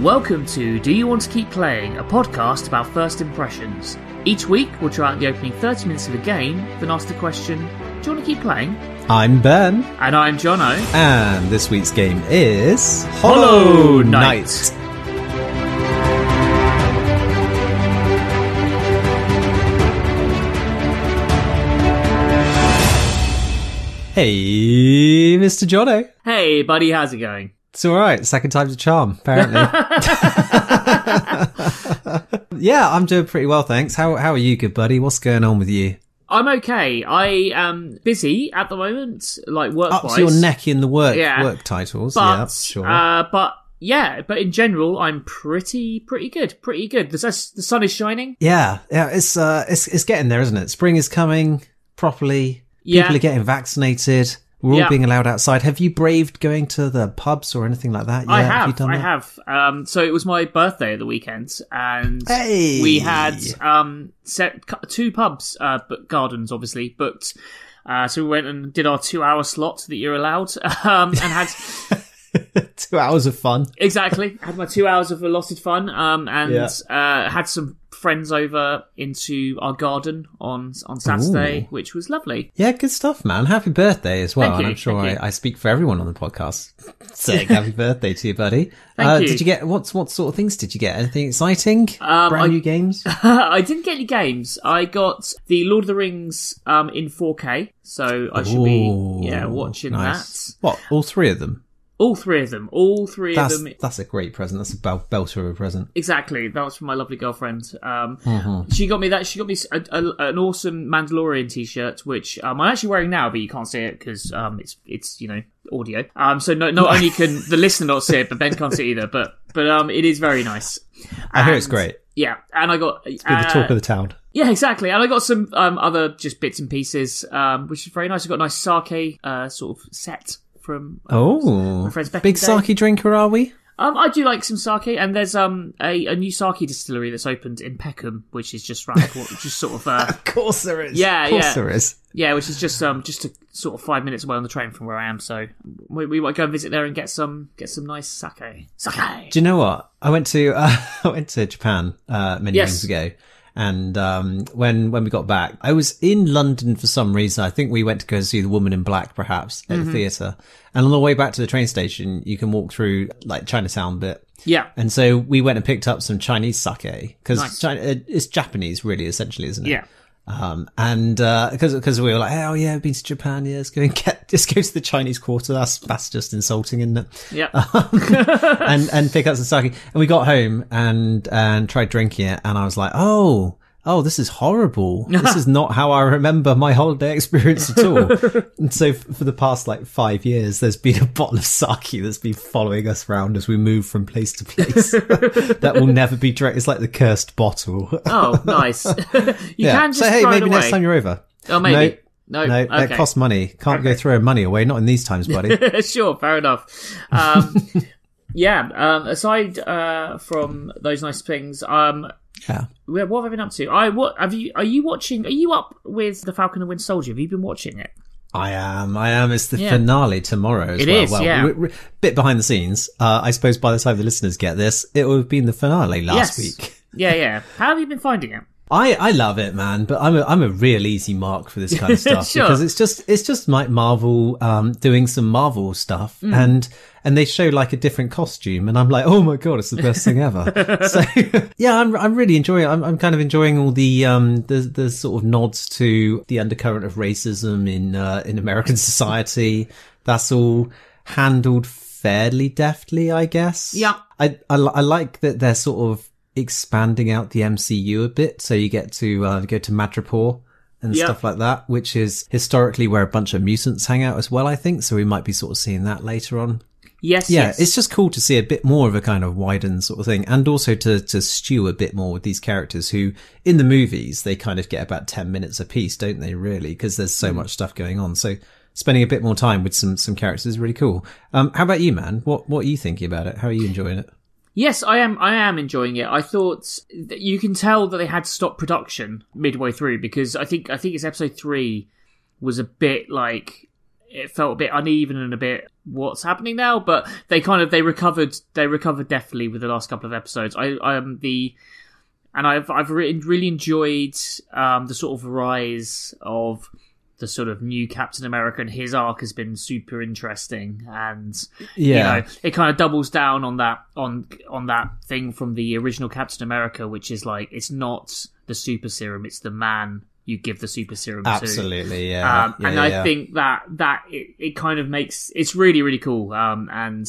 Welcome to Do You Want to Keep Playing, a podcast about first impressions. Each week, we'll try out the opening 30 minutes of a game, then ask the question, Do you want to keep playing? I'm Ben, And I'm Jono. and this week's game is Hollow Hollow Knight. Knight. Hey, Mr. Jono. Hey, buddy, how's it going? It's all right. Second time's a charm, apparently. yeah, I'm doing pretty well, thanks. How how are you, good buddy? What's going on with you? I'm okay. I am busy at the moment, like work Up to your neck in the work Yeah. work titles. But, yeah, sure. uh, but yeah, but in general, I'm pretty, pretty good. Pretty good. The, the sun is shining. Yeah, yeah, it's uh, it's it's getting there, isn't it? Spring is coming properly. Yeah. People are getting vaccinated. We're all being allowed outside. Have you braved going to the pubs or anything like that? I yet? have, done I have. Um, so it was my birthday at the weekend, and Hey! we had um set two pubs, uh, but gardens obviously booked. Uh, so we went and did our two-hour slot that you're allowed, um, and had two hours of fun. exactly had my two hours of allotted fun, um, and Yeah. uh, had some friends over into our garden on on Saturday, which was lovely. Yeah, good stuff, man. Happy birthday as well. Thank and you, I'm sure I. I speak for everyone on the podcast saying happy birthday to you, buddy. Uh, you. Did you get what what sort of things did you get? Anything exciting? Um, Brand I- new games? I didn't get any games. I got the Lord of the Rings um, in 4K, so I should Ooh, be yeah watching nice. that. What? All three of them? All three of them. All three That's of them. that's a great present. That's a bel- belter of a present. Exactly. That was from my lovely girlfriend. Um, Mm-hmm. She got me that. She got me a, a, an awesome Mandalorian T-shirt, which um, I'm actually wearing now, but you can't see it because um, it's it's you know audio. Um, so no, not only can the listener not see it, but Ben can't see it either. But but um, it is very nice. I hear it's great. Yeah, and I got Be the uh, talk of the town. Yeah, exactly. And I got some um, other just bits and pieces, um, which is very nice. I got a nice sake uh, sort of set from. uh, Oh, my friends back big in the day. sake drinker, are we? Um, I do like some sake, and there's um a, a new sake distillery that's opened in Peckham, which is just corner, just sort of uh, Of course there is. Yeah, of course yeah. there is. yeah, which is just um just a sort of five minutes away on the train from where I am. So we, we might go and visit there and get some get some nice sake. Sake. Do you know what? I went to uh, I went to Japan uh, many Yes. years ago, and um, when when we got back, I was in London for some reason. I think we went to go see The Woman in Black, perhaps at Mm-hmm. the theatre. And on the way back to the train station, you can walk through like Chinatown bit. Yeah, And so we went and picked up some Chinese sake because Nice. Uh, it's Japanese, really, essentially, isn't it? yeah. Um, and, because, because we were like, oh yeah, I've been to Japan. Yeah, let's go and get, just go to the Chinese quarter. That's, that's just insulting, isn't it? Yeah. Um, and, and pick up some sake. And we got home and, and tried drinking it. And I was like, oh, oh, this is horrible. This is not how I remember my holiday experience at all. and so f- for the past like five years, there's been a bottle of sake that's been following us around as we move from place to place. that will never be drank. It's like the cursed bottle. oh, nice. you yeah. can just so hey, maybe next time you're over. Oh, maybe. No, No, okay. that costs money. Can't go throwing money away. Not in these times, buddy. sure, fair enough. Um, yeah. Um, aside uh, from those nice things, um, yeah. what have I been up to? I what have you? Are you watching? Are you up with the Falcon and Winter Soldier? Have you been watching it? I am. I am. It's the Yeah. finale tomorrow as It well. is, well, yeah. we're- we're- bit behind the scenes. Uh, I suppose by the time the listeners get this, it will have been the finale last yes. week. Yeah, yeah. How have you been finding it? I, I love it, man, but I'm a, I'm a real easy mark for this kind of stuff Sure. because it's just, it's just like Marvel, um, doing some Marvel stuff Mm. and, and they show like a different costume and I'm like, oh my God, it's the best thing ever. so yeah, I'm, I'm really enjoying. I'm, I'm kind of enjoying all the, um, the, the sort of nods to the undercurrent of racism in, uh, in American society. That's all handled fairly deftly, I guess. Yeah. I, I, I like that they're sort of expanding out the MCU a bit. So you get to uh, go to Madripoor and Yeah. stuff like that, which is historically where a bunch of mutants hang out as well, I think. So we might be sort of seeing that later on. Yes, Yeah, yes. it's just cool to see a bit more of a kind of widened sort of thing, and also to to stew a bit more with these characters who, in the movies, they kind of get about ten minutes a piece, don't they? Really, because there's so much stuff going on. So spending a bit more time with some some characters is really cool. Um, how about you, man? What what are you thinking about it? How are you enjoying it? Yes, I am. I am enjoying it. I thought that you can tell that they had to stop production midway through because I think I think it's episode three was a bit like it felt a bit uneven and a bit what's happening now. But they kind of they recovered they recovered definitely with the last couple of episodes. I I am the and I've I've re- really enjoyed um, the sort of rise of the sort of new Captain America and his arc has been super interesting and Yeah. you know it kind of doubles down on that on on that thing from the original Captain America which is like it's not the super serum it's the man you give the super serum to Absolutely, yeah. um, yeah and yeah, I think that that it, it kind of makes it's really really cool. Um, and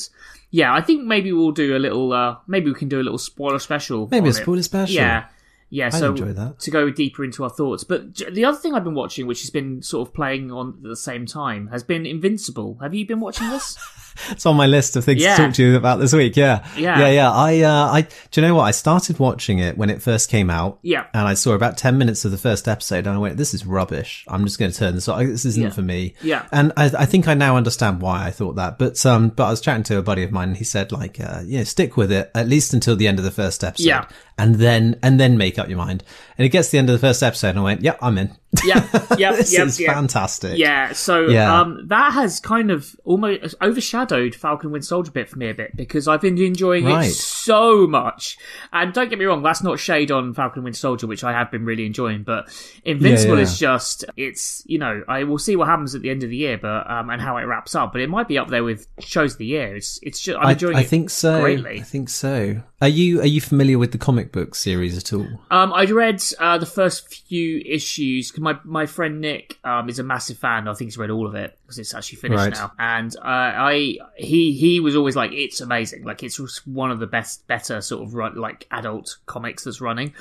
yeah, I think maybe we'll do a little. Uh, maybe we can do a little spoiler special. maybe a on it. spoiler special. Yeah, yeah. So to go deeper into our thoughts. But the other thing I've been watching, which has been sort of playing on at the same time, has been Invincible. Have you been watching this? It's on my list of things Yeah. to talk to you about this week. Yeah, Yeah. yeah, yeah. I, uh, I, do you know what? I started watching it when it first came out. Yeah. and I saw about ten minutes of the first episode, and I went, "This is rubbish. I'm just going to turn this off. This isn't Yeah. for me." Yeah. and I, I think I now understand why I thought that. But um, but I was chatting to a buddy of mine, and he said, like, uh, yeah, stick with it at least until the end of the first episode. Yeah. and then and then make up your mind. And it gets to the end of the first episode, and I went, "Yeah, I'm in. Yeah, yeah, this yeah, is yeah. fantastic." Yeah, so Yeah. um, that has kind of almost overshadowed Falcon Winter Soldier bit for me a bit because I've been enjoying Right. it so much. And don't get me wrong, that's not shade on Falcon Winter Soldier, which I have been really enjoying. But Invincible Yeah, yeah. is just it's you know I will see what happens at the end of the year, but um, and how it wraps up. But it might be up there with shows of the year. It's it's just I'm I, enjoying I it think so. greatly. I think so. Are you are you familiar with the comic book series at all? Um, I read uh, the first few issues. 'cause My my friend Nick um, is a massive fan. I think he's read all of it because it's actually finished Right. now. And uh, I he he was always like, it's amazing. Like it's just one of the best, better sort of run, like adult comics that's running.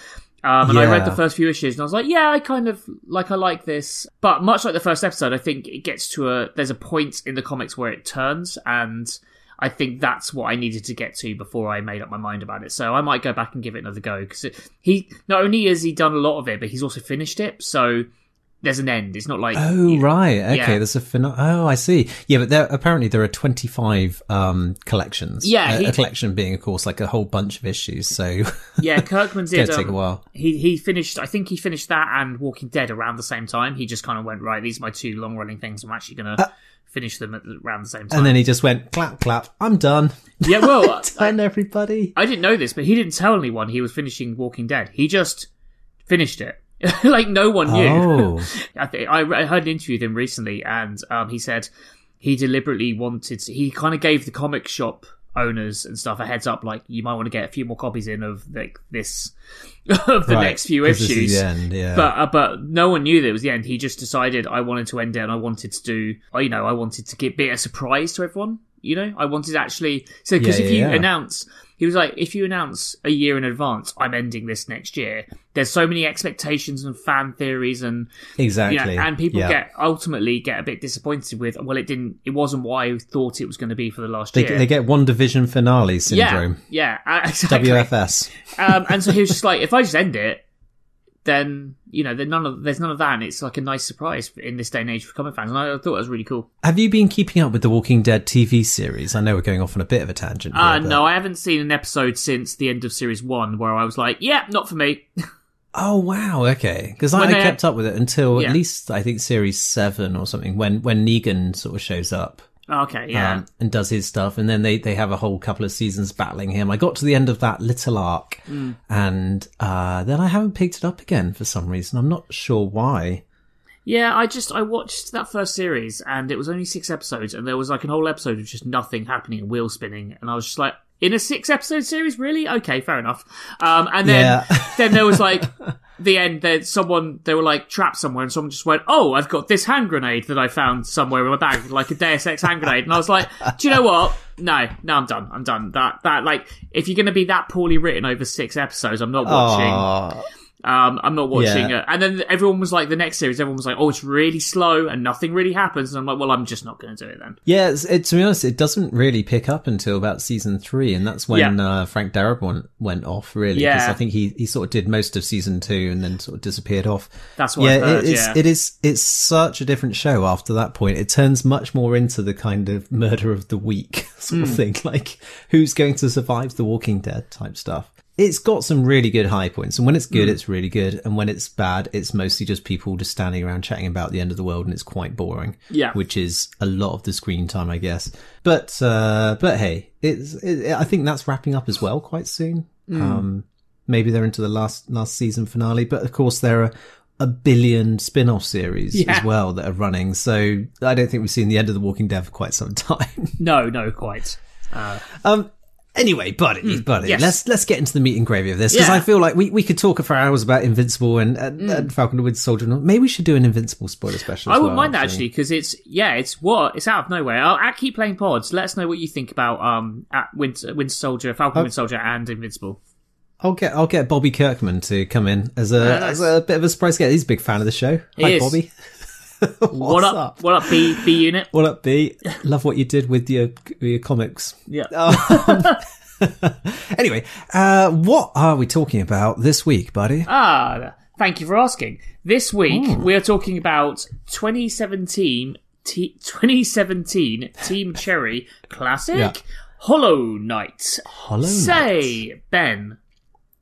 Um, and I read the first few issues and I was like, yeah, I kind of like I like this. But much like the first episode, I think it gets to a there's a point in the comics where it turns and. I think that's what I needed to get to before I made up my mind about it. So I might go back and give it another go because he not only has he done a lot of it, but he's also finished it. So there's an end. It's not like Oh right, okay. Yeah. There's a fin- oh I see. Yeah, but there apparently there are 25 um collections. Yeah, a, he- a collection being of course like a whole bunch of issues. So yeah, Kirkman it's gonna did. take a um, while. he he finished. I think he finished that and Walking Dead around the same time. He just kind of went right. These are my two long running things. I'm actually gonna finish them at the, around the same time. And then he just went clap clap. I'm done. yeah, well, I, Done everybody. I didn't know this, but he didn't tell anyone he was finishing Walking Dead. He just finished it. like no one knew. Oh. I, think I I heard an interview with him recently, and um, he said he deliberately wanted. To, he kind of gave the comic shop owners and stuff a heads up, like you might want to get a few more copies in of like this of the Right, next few 'cause this is issues. end, yeah. But uh, but no one knew that it was the end. He just decided I wanted to end it, and I wanted to do. You know, I wanted to give be a surprise to everyone. You know, I wanted to actually so because Yeah, if yeah, you announce, he was like, if you announce a year in advance, I'm ending this next year. There's so many expectations and fan theories and Exactly. yeah, and people Yeah. get ultimately get a bit disappointed with. Well, it didn't. It wasn't what I thought it was going to be for the last they, year. they get WandaVision finale syndrome. yeah, uh, exactly. WFS. um, and so he was just like, if I just end it, then you know, none of there's none of that, and it's like a nice surprise in this day and age for comic fans. And I thought it was really cool. Have you been keeping up with the Walking Dead TV series? I know we're going off on a bit of a tangent. Here, Uh, but- no, I haven't seen an episode since the end of series one where I was like, yeah, not for me. Oh wow, okay. Because I, I they- kept up with it until Yeah. at least I think series seven or something when when Negan sort of shows up okay, yeah. um, and does his stuff, and then they they have a whole couple of seasons battling him. I got to the end of that little arc, Mm. and uh, then I haven't picked it up again for some reason. I'm not sure why. Yeah, I just I watched that first series and it was only six episodes and there was like an whole episode of just nothing happening and wheel spinning and I was just like, in a six episode series, really? Okay, fair enough. Um, and then Yeah. then there was like the end. There someone they were like trapped somewhere and someone just went, oh, I've got this hand grenade that I found somewhere in my bag, like a Deus Ex hand grenade, and I was like, do you know what? No, no, I'm done. I'm done. That that like if you're to be that poorly written over six episodes, I'm not watching. Aw. Um, I'm not watching Yeah. it. And then everyone was like, the next series, everyone was like, oh, it's really slow and nothing really happens. And I'm like, well, I'm just not going to do it then. Yeah, it's, it, to be honest, it doesn't really pick up until about season three, and that's when Yeah. uh, Frank Darabont went off. Really, Yeah. I think he he sort of did most of season two and then sort of disappeared off. That's what yeah, heard, it is. yeah. It is. It's such a different show after that point. It turns much more into the kind of murder of the week sort Hmm. of thing, like who's going to survive the Walking Dead type stuff. It's got some really good high points. And when it's good, it's really good. And when it's bad, it's mostly just people just standing around chatting about the end of the world and it's quite boring. Yeah. Which is a lot of the screen time, I guess. But, uh, but hey, it's, it, I think that's wrapping up as well quite soon. Um, maybe they're into the last, last season finale, but of course there are a billion spin-off series Yeah. as well that are running. So I don't think we've seen the end of The Walking Dead for quite some time. No, no, quite. Um. Anyway, buddy, buddy, Hmm, yes. let's let's get into the meat and gravy of this because Yeah. I feel like we, we could talk for hours about Invincible and, and, and Falcon and Winter Soldier. Maybe we should do an Invincible spoiler special. I wouldn't well, mind that actually because it's yeah, it's what it's out of nowhere. I'll, i keep playing pods. Let us know what you think about um at Winter, Winter Soldier, Falcon, Winter Soldier, and Invincible. I'll get I'll get Bobby Kirkman to come in as a Yeah, as a bit of a surprise guest. He's a big fan of the show. Hi. Bobby. what What's up, What up, B B Unit? What up, B? Love what you did with your your comics. Yeah. Anyway, uh, what are we talking about this week, buddy? Ah, thank you for asking. This week Hmm. we are talking about 2017 t- 2017 Team Cherry Classic Yeah. Hollow Knight. Hollow Knight. Say, Ben,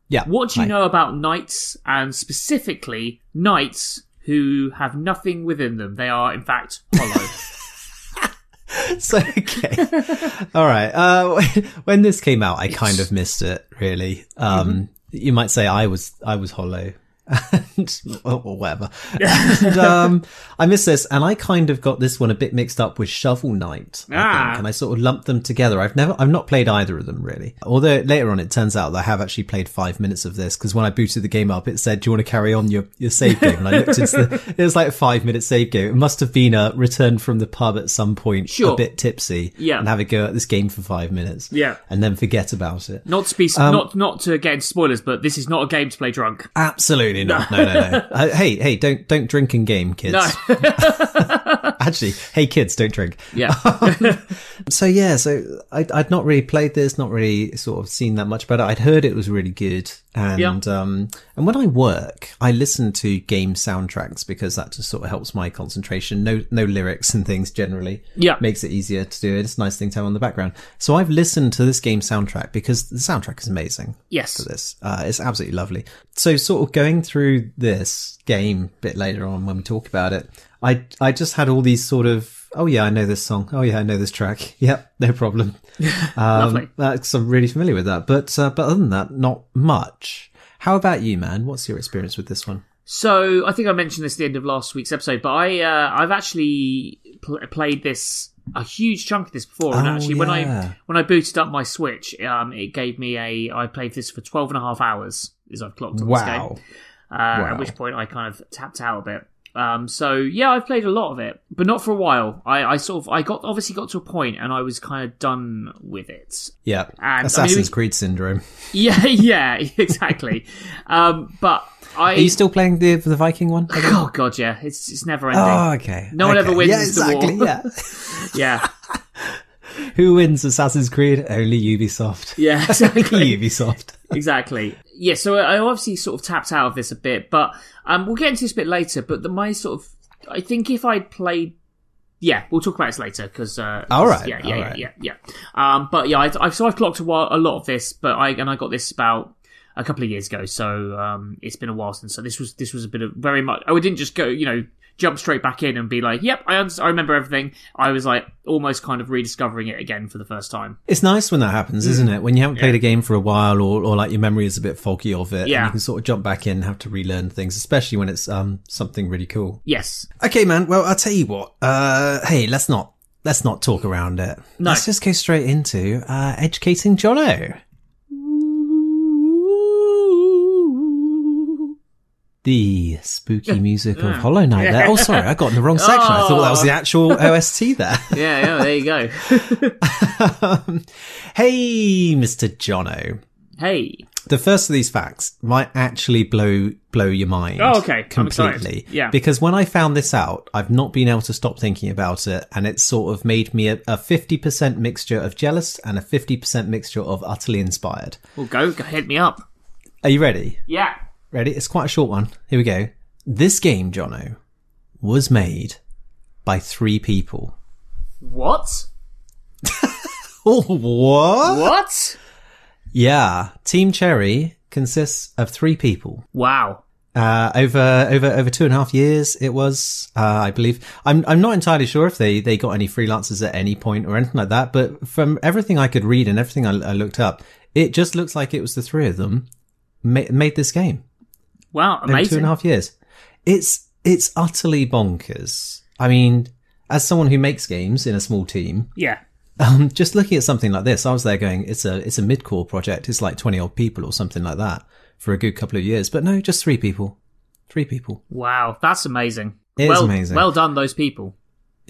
Yeah. what do you hi. know about knights and specifically knights who have nothing within them? They are in fact hollow. So okay, all right. Uh, when this came out, I kind of missed it. Really, um, you might say I was I was hollow, and, or, or whatever. and, um, I miss this, and I kind of got this one a bit mixed up with Shovel Knight. I Ah. think, and I sort of lumped them together. I've never, I've not played either of them really. Although later on, it turns out that I have actually played five minutes of this because when I booted the game up, it said, "Do you want to carry on your your save game?" And I looked into the, it was like a five minute save game. It must have been a return from the pub at some point, Sure. a bit tipsy, Yeah. and have a go at this game for five minutes, Yeah. and then forget about it. not to be Um, not not to get into spoilers, but this is not a game to play drunk. Absolutely not. No, no, no. uh, hey, hey, don't don't drink and game, kids. No. Actually, hey, kids, don't drink. yeah. So yeah, so I, I'd not really played this, not really sort of seen that much about it. I'd heard it was really good, and Yeah. um, and when I work, I listen to game soundtracks because that just sort of helps my concentration. No, no lyrics and things generally. Yeah. makes it easier to do it. It's a nice thing to have on the background. So I've listened to this game soundtrack because the soundtrack is amazing Yes. for this. Uh, it's absolutely lovely. So sort of going through this game a bit later on when we talk about it, I, I just had all these sort of, oh yeah, I know this song. Oh yeah, I know this track. Yep, no problem. Um, Lovely. That's, I'm really familiar with that. But, uh, but other than that, not much. How about you, man? What's your experience with this one? So I think I mentioned this at the end of last week's episode, but I uh, I've actually pl- played this a huge chunk of this before, and Oh, actually when. I when I booted up my Switch, um, it gave me a I played this for 12 and a half hours as I've clocked on this game. Uh, Wow. At which point I kind of tapped out a bit. Um, so yeah, I've played a lot of it, but not for a while. I, I sort of I got obviously got to a point, and I was kind of done with it. Yeah. And, I mean, Assassin's Creed syndrome. Yeah, yeah, exactly. um, but I Are you still playing the the Viking one? again? oh god, yeah, it's it's never ending. Oh, okay. No one ever wins Yeah, the exactly. war. Yeah. Yeah, Who wins Assassin's Creed? Only Ubisoft. yeah, exactly. Ubisoft. exactly. Yeah, so I obviously sort of tapped out of this a bit, but um, we'll get into this a bit later. But the, my sort of, I think if I'd played, yeah, we'll talk about this later because, uh, All right, yeah, all yeah, right. yeah, yeah, yeah. Um, but yeah, I, I've so I've clocked a, while, a lot of this, but I and I got this about a couple of years ago, so um, it's been a while since. So this was this was a bit of very much. Oh, I didn't just go, you know, jump straight back in and be like, "Yep, I I remember everything." I was like almost kind of rediscovering it again for the first time. It's nice when that happens, isn't it? When you haven't played a game for a while, or, or like your memory is a bit foggy of it, and Yeah. you can sort of jump back in and have to relearn things, especially when it's um something really cool. Yes, Okay, man. Well, I'll tell you what. Uh, hey, let's not let's not talk around it. No. Let's just go straight into uh, educating Jono. The spooky music of Hollow Knight. There. Oh, sorry, I got in the wrong section. I thought that was the actual OST there. yeah, yeah. There you go. um, hey, Mr. Jono. hey, The first of these facts might actually blow blow your mind. Oh, okay. I'm completely. Yeah. Because when I found this out, I've not been able to stop thinking about it, and it sort of made me a, a 50% mixture of jealous and a 50% mixture of utterly inspired. well, go, go hit me up. Are you ready? Yeah. Ready? It's quite a short one. Here we go. This game, Jono, was made by three people. What? Oh, what? What? Yeah, Team Cherry consists of three people. Wow. Uh, over over over two and a half years, it was, uh, I believe. I'm I'm not entirely sure if they they got any freelancers at any point or anything like that. But from everything I could read and everything I, I looked up, it just looks like it was the three of them ma- made this game. Wow, amazing. and a half years. It's it's utterly bonkers. I mean, as someone who makes games in a small team, Yeah. um, just looking at something like this, I was there going, it's a it's a mid core project. It's like twenty odd people or something like that for a good couple of years. But no, just three people, three people. Wow, that's amazing. It is well, amazing. Well done, those people.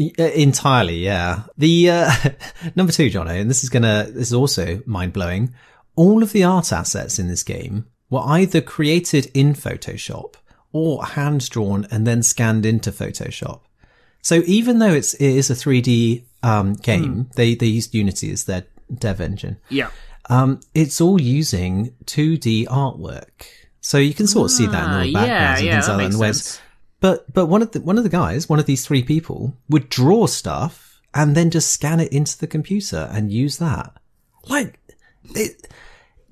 Uh, Entirely, yeah. The uh, number two, Jono, and this is gonna this is also mind blowing. All of the art assets in this game were either created in Photoshop or hand drawn and then scanned into Photoshop. So even though it's it is a 3D um, game, they they used Unity as their dev engine. Yeah. Um, it's all using 2D artwork. So you can sort of see that in Ah, all the yeah, backgrounds and things that like that. makes and ways- sense. But but one of the one of the guys, one of these three people, would draw stuff and then just scan it into the computer and use that. Like it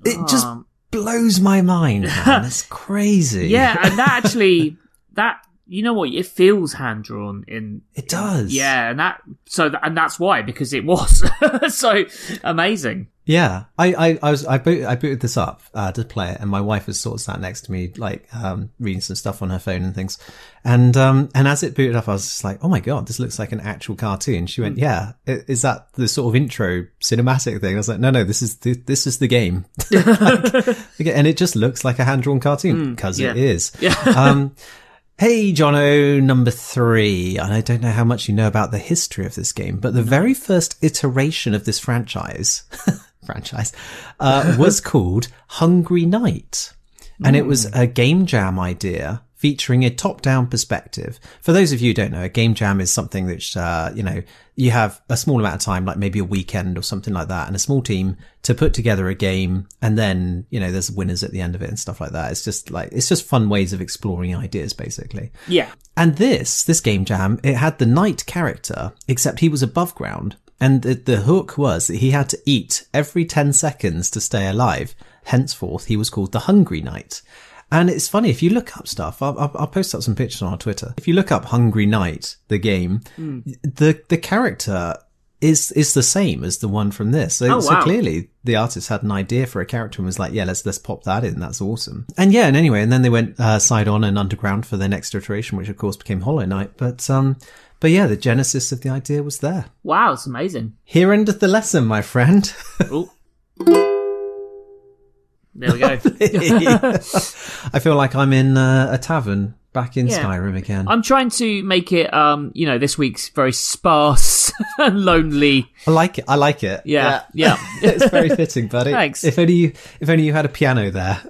it just Um, blows my mind, man. It's crazy. Yeah, and that actually, that you know what, it feels hand drawn in. It does. Yeah, and that so and that's why because it was so amazing. Yeah, I, I, I was, I, boot, I booted this up, uh, to play it and my wife was sort of sat next to me, like, um, reading some stuff on her phone and things. And, um, and as it booted up, I was just like, oh my God, this looks like an actual cartoon. She went, yeah, is that the sort of intro cinematic thing? I was like, no, no, this is the, this is the game. Like, and it just looks like a hand drawn cartoon because yeah. it is. Yeah. Um, Hey, Jono, number three. And I don't know how much you know about the history of this game, but the very first iteration of this franchise, franchise, uh, was called Hungry Knight. And it was a game jam idea featuring a top-down perspective. For those of you who don't know, a game jam is something which, uh, you know, you have a small amount of time, like maybe a weekend or something like that, and a small team to put together a game. And then, you know, there's winners at the end of it and stuff like that. It's just like, it's just fun ways of exploring ideas, basically. Yeah. And this, this game jam, it had the knight character, except he was above ground. And the, the hook was that he had to eat every 10 seconds to stay alive. Henceforth, he was called the Hungry Knight. And it's funny, if you look up stuff, I'll, I'll, I'll post up some pictures on our Twitter. If you look up Hungry Knight, the game, the, the character is, is the same as the one from this. So, Oh, so clearly the artist had an idea for a character and was like, yeah, let's, let's pop that in. That's awesome. And yeah, and anyway, and then they went, uh, side on and underground for their next iteration, which of course became Hollow Knight. But, um, but yeah, the genesis of the idea was there. Wow, it's amazing. Here endeth the lesson, my friend. There we go. I feel like I'm in uh, a tavern back in Yeah. Skyrim again. I'm trying to make it, um, you know, this week's very sparse and lonely. I like it. I like it. Yeah, yeah. it's very fitting, buddy. Thanks. If only you, if only you had a piano there.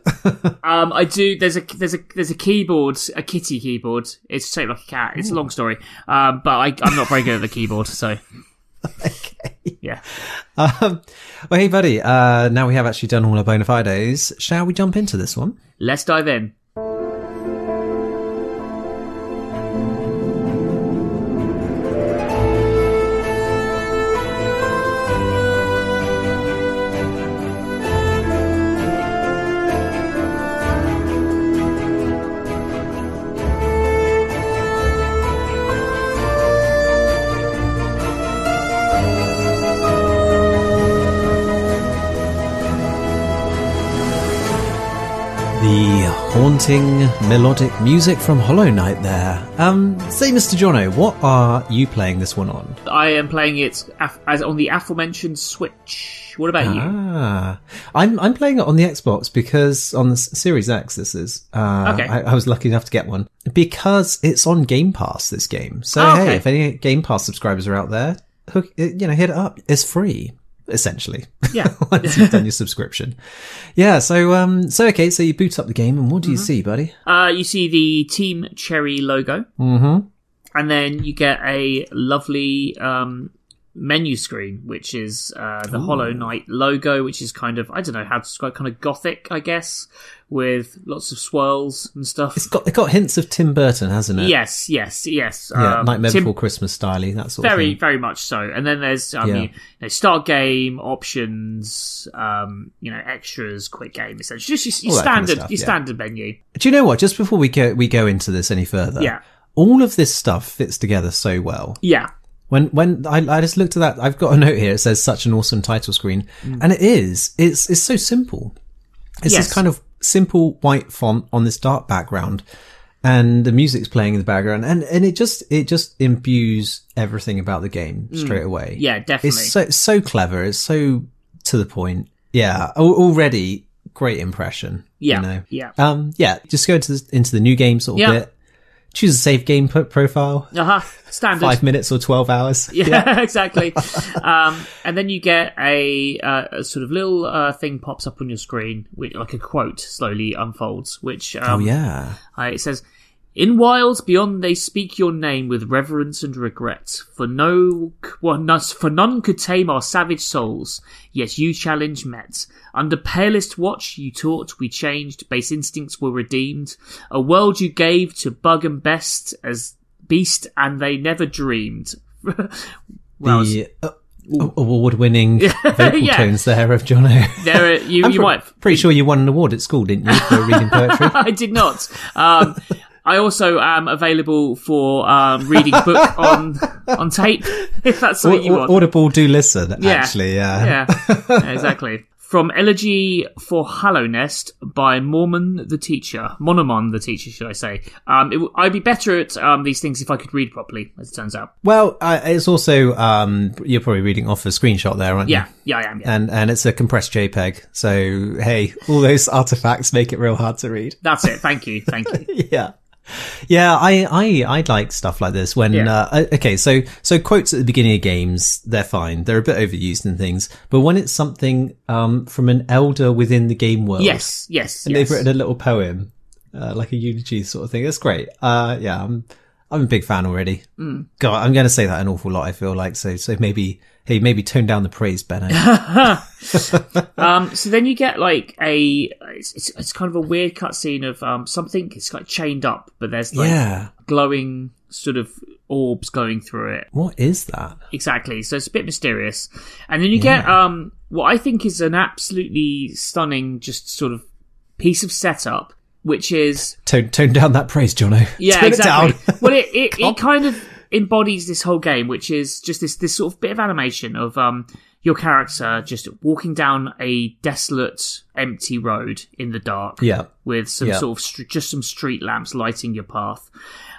Um, I do. There's a there's a there's a keyboard, a kitty keyboard. It's shaped like a cat. It's a long story. Um, but I I'm not very good at the keyboard, so okay. yeah. Um, well, hey, buddy. Uh, now we have actually done all our bona fides. Shall we jump into this one? Let's dive in. Melodic music from Hollow Knight there. Um, say, Mr. Jono, what are you playing this one on? I am playing it af- as on the aforementioned Switch. What about you? Ah, I'm I'm playing it on the Xbox because on the Series X this is. Uh, Okay. I, I was lucky enough to get one because it's on Game Pass. This game, so Oh, hey, if any Game Pass subscribers are out there, hook you know hit it up. It's free essentially. Yeah. once you've done your subscription. Yeah. So um. So okay. So you boot up the game and what do you Mm-hmm. see, buddy? Uh, you see the Team Cherry logo, Mm-hmm. and then you get a lovely um, menu screen, which is uh, the Hollow Knight logo, which is kind of I don't know how to describe, kind of gothic, I guess, with lots of swirls and stuff. It's got it got hints of Tim Burton, hasn't it? Yes, yes, yes. Yeah, Um, Nightmare Tim- Before Christmas styly, that sort very, of thing. very much so. And then there's I Yeah. you know, start game options, um, you know, extras, quick game, essentially just your, your that kind of standard, stuff, your yeah. standard menu. Do you know what? Just before we go we go into this any further, Yeah, all of this stuff fits together so well. yeah, When when I, I just looked at that, I've got a note here. It says such an awesome title screen, and it is. It's it's so simple. It's Mm. Yes. this kind of simple white font on this dark background, and the music's playing in the background, and and it just it just imbues everything about the game straight away. Mm. yeah, definitely. it's so so clever. It's so to the point. Yeah, already great impression. yeah, you know. yeah. Um, yeah, just go into the, into the new game sort of Yeah. bit. Choose a save game profile. Uh huh. Standard. Five minutes or twelve hours. Yeah, exactly. um, and then you get a, uh, a sort of little uh, thing pops up on your screen, which, like a quote slowly unfolds, which um, Oh yeah. uh, it says, "In wilds beyond, they speak your name with reverence and regret. For no, well, for none could tame our savage souls. Yet you challenge met. Under palest watch, you taught we changed. Base instincts were redeemed. A world you gave to bug and best as beast, and they never dreamed." well, the uh, award-winning vocal Yeah. tones there of Jono. there, are- you, I'm you pre- might pretty sure you won an award at school, didn't you, for reading poetry? I did not. Um, I also am available for um, reading book on on tape if that's what you want. Audible do listen, Yeah. actually. Yeah. yeah, Yeah, exactly. From Elegy for Hallownest by Mormon the Teacher. Monomon the Teacher, should I say. Um, it, w- I'd be better at um, these things if I could read properly, as it turns out. Well, uh, it's also um, you're probably reading off a screenshot there, aren't you? Yeah, yeah, I am. Yeah. And and it's a compressed JPEG. So hey, all those artifacts make it real hard to read. That's it. Thank you. Thank you. yeah yeah i i i like stuff like this when Yeah. uh, okay so so quotes at the beginning of games they're fine. They're a bit overused and things. But when it's something um from an elder within the game world. Yes, yes, and yes. they've written a little poem uh, like a eulogy sort of thing. That's great. Uh yeah i'm i'm a big fan already. Mm. god i'm gonna say that an awful lot i feel like. So so maybe hey maybe tone down the praise benno Um, so then you get like a it's, it's, it's kind of a weird cutscene of um something it's like chained up, but there's like yeah glowing sort of orbs going through it. what is that Exactly. So it's a bit mysterious, and then you get um what I think is an absolutely stunning just sort of piece of setup, which is tone tone down that praise jono yeah Tone it exactly. down. well, it it, it kind of embodies this whole game, which is just this this sort of bit of animation of um your character just walking down a desolate, empty road in the dark yeah with some Yeah. sort of str- just some street lamps lighting your path,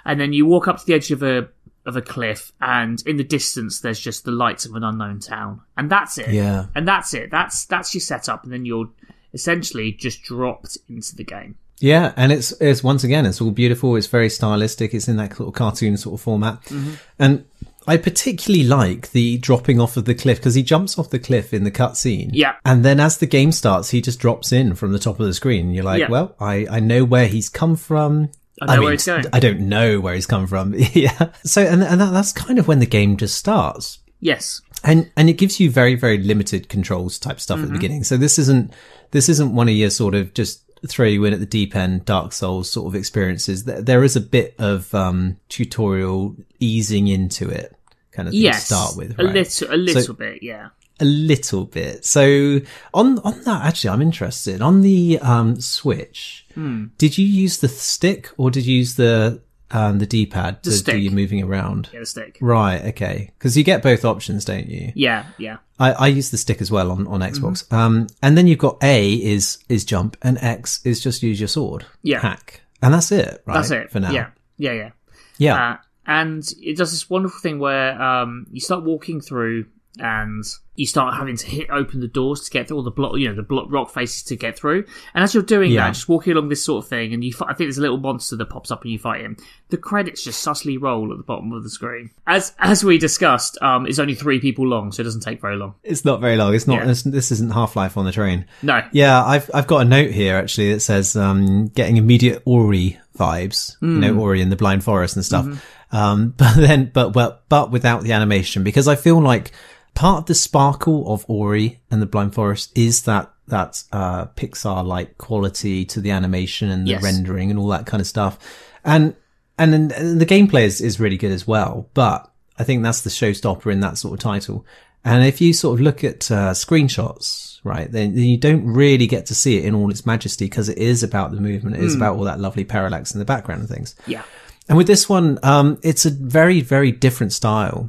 and then you walk up to the edge of a of a cliff, and in the distance there's just the lights of an unknown town, and that's it. Yeah. and that's it. That's that's your setup, and then you're essentially just dropped into the game. Yeah, and it's it's once again it's all beautiful. It's very stylistic. It's in that sort of cartoon sort of format, Mm-hmm. and I particularly like the dropping off of the cliff because he jumps off the cliff in the cutscene. Yeah. and then as the game starts, he just drops in from the top of the screen. You're like, Yeah. well, I I know where he's come from. I know where he's going. I don't know where he's come from. yeah. So and and that, that's kind of when the game just starts Yes, and and it gives you very very limited controls type stuff at the beginning so this isn't this isn't one of your sort of just throw you in at the deep end dark souls sort of experiences there, there is a bit of um tutorial easing into it kind of thing yes, to start with a little, a little bit, yeah. a little bit so on on that actually i'm interested on the um switch Hmm. did you use the stick or did you use the um the d-pad to stick. do your moving around Get a stick. right okay because you get both options don't you Yeah, yeah, I, I use the stick as well on, on Xbox. Mm-hmm. Um, and then you've got A is, is jump and X is just use your sword. Yeah. Hack. And that's it, right? that's it For now. Yeah, yeah, yeah. Yeah. Uh, and it does this wonderful thing where um, you start walking through and you start having to hit open the doors to get through all the block, you know, the block rock faces to get through. And as you're doing Yeah. that, just walking along this sort of thing, and you, fi- I think there's a little monster that pops up and you fight him. The credits just sussly roll at the bottom of the screen. As as we discussed, um, it's only three people long, so it doesn't take very long. it's not very long. It's not, Yeah. it's, this isn't Half Life on the train. No, Yeah. I've, I've got a note here actually that says, um, getting immediate Ori vibes, you Mm. know, Ori in the Blind Forest and stuff. Mm-hmm. Um, but then, but, but, but without the animation, because I feel like part of the sparkle of Ori and the Blind Forest is that, that, uh, Pixar-like quality to the animation and the Yes. rendering and all that kind of stuff. And, and the gameplay is, is really good as well, but I think that's the showstopper in that sort of title. And if you sort of look at, uh, screenshots, right, then, then you don't really get to see it in all its majesty because it is about the movement. It is about all that lovely parallax in the background and things. Yeah. And with this one, um, it's a very, very different style.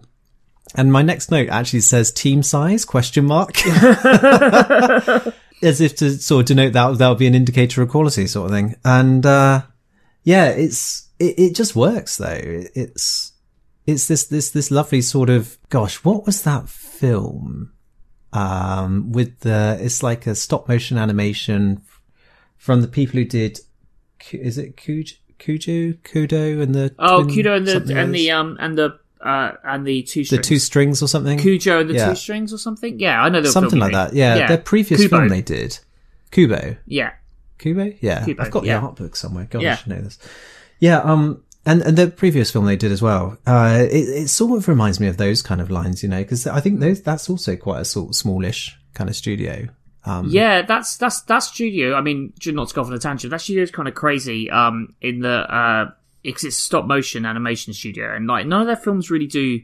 And my next note actually says team size question mark. As if to sort of denote that that would be an indicator of quality sort of thing. And, uh, yeah, it's, it, it just works though. It's, it's this, this, this lovely sort of, gosh, what was that film? Um, with the, it's like a stop motion animation from the people who did, is it Kujo, Kudo and the, Oh, Kudo and the and the um and the uh and the two the strings. two strings or something? Cujo and the Yeah. two strings or something. Yeah, I know the something like that. Yeah, yeah. their previous Kubo. film they did. Kubo. Yeah, Kubo? Yeah. Kubo, I've got yeah. the art book somewhere. God, I should know this. Yeah, um, and, and the previous film they did as well, uh, it, it sort of reminds me of those kind of lines, you know, because I think those, that's also quite a sort of smallish kind of studio. Um, yeah. That's that's that studio. I mean, not to go off on a tangent. That studio is kind of crazy. Um, in the uh, it's, it's a stop motion animation studio, and like none of their films really do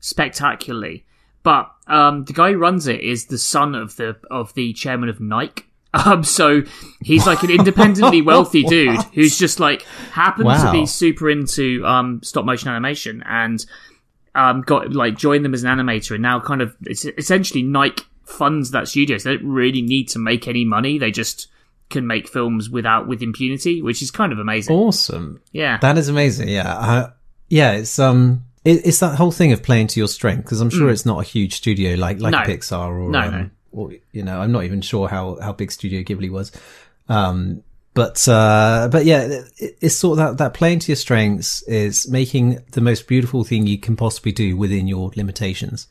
spectacularly. But um, the guy who runs it is the son of the of the chairman of Nike. Um, so he's like an independently wealthy dude who's just like happened to be super into um, stop motion animation and um, got like joined them as an animator and now kind of it's essentially Nike funds that studio. So they don't really need to make any money. They just can make films without with impunity, which is kind of amazing. Awesome. yeah. That is amazing. Yeah. Uh, yeah. It's, um, it, it's that whole thing of playing to your strength because I'm sure it's not a huge studio like, like Mm. No. Pixar or, No, um, no. or, you know, I'm not even sure how, how big Studio Ghibli was. Um, but, uh, but yeah, it, it's sort of that, that playing to your strengths is making the most beautiful thing you can possibly do within your limitations.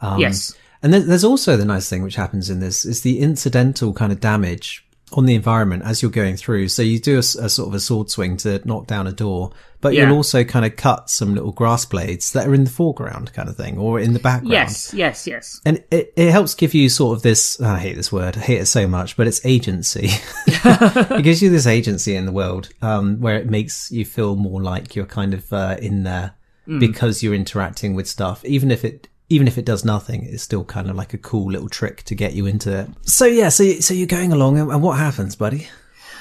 Um, yes. and there's also the nice thing which happens in this is the incidental kind of damage on the environment as you're going through. So you do a sort of a sword swing to knock down a door, but Yeah. you'll also kind of cut some little grass blades that are in the foreground kind of thing or in the background. Yes. Yes. Yes. And it, it helps give you sort of this, I hate this word, I hate it so much, but it's agency. it gives you this agency in the world, um, where it makes you feel more like you're kind of, uh, in there because you're interacting with stuff, even if it, even if it does nothing, it's still kind of like a cool little trick to get you into it. So yeah, so, so you're going along and, and what happens, buddy?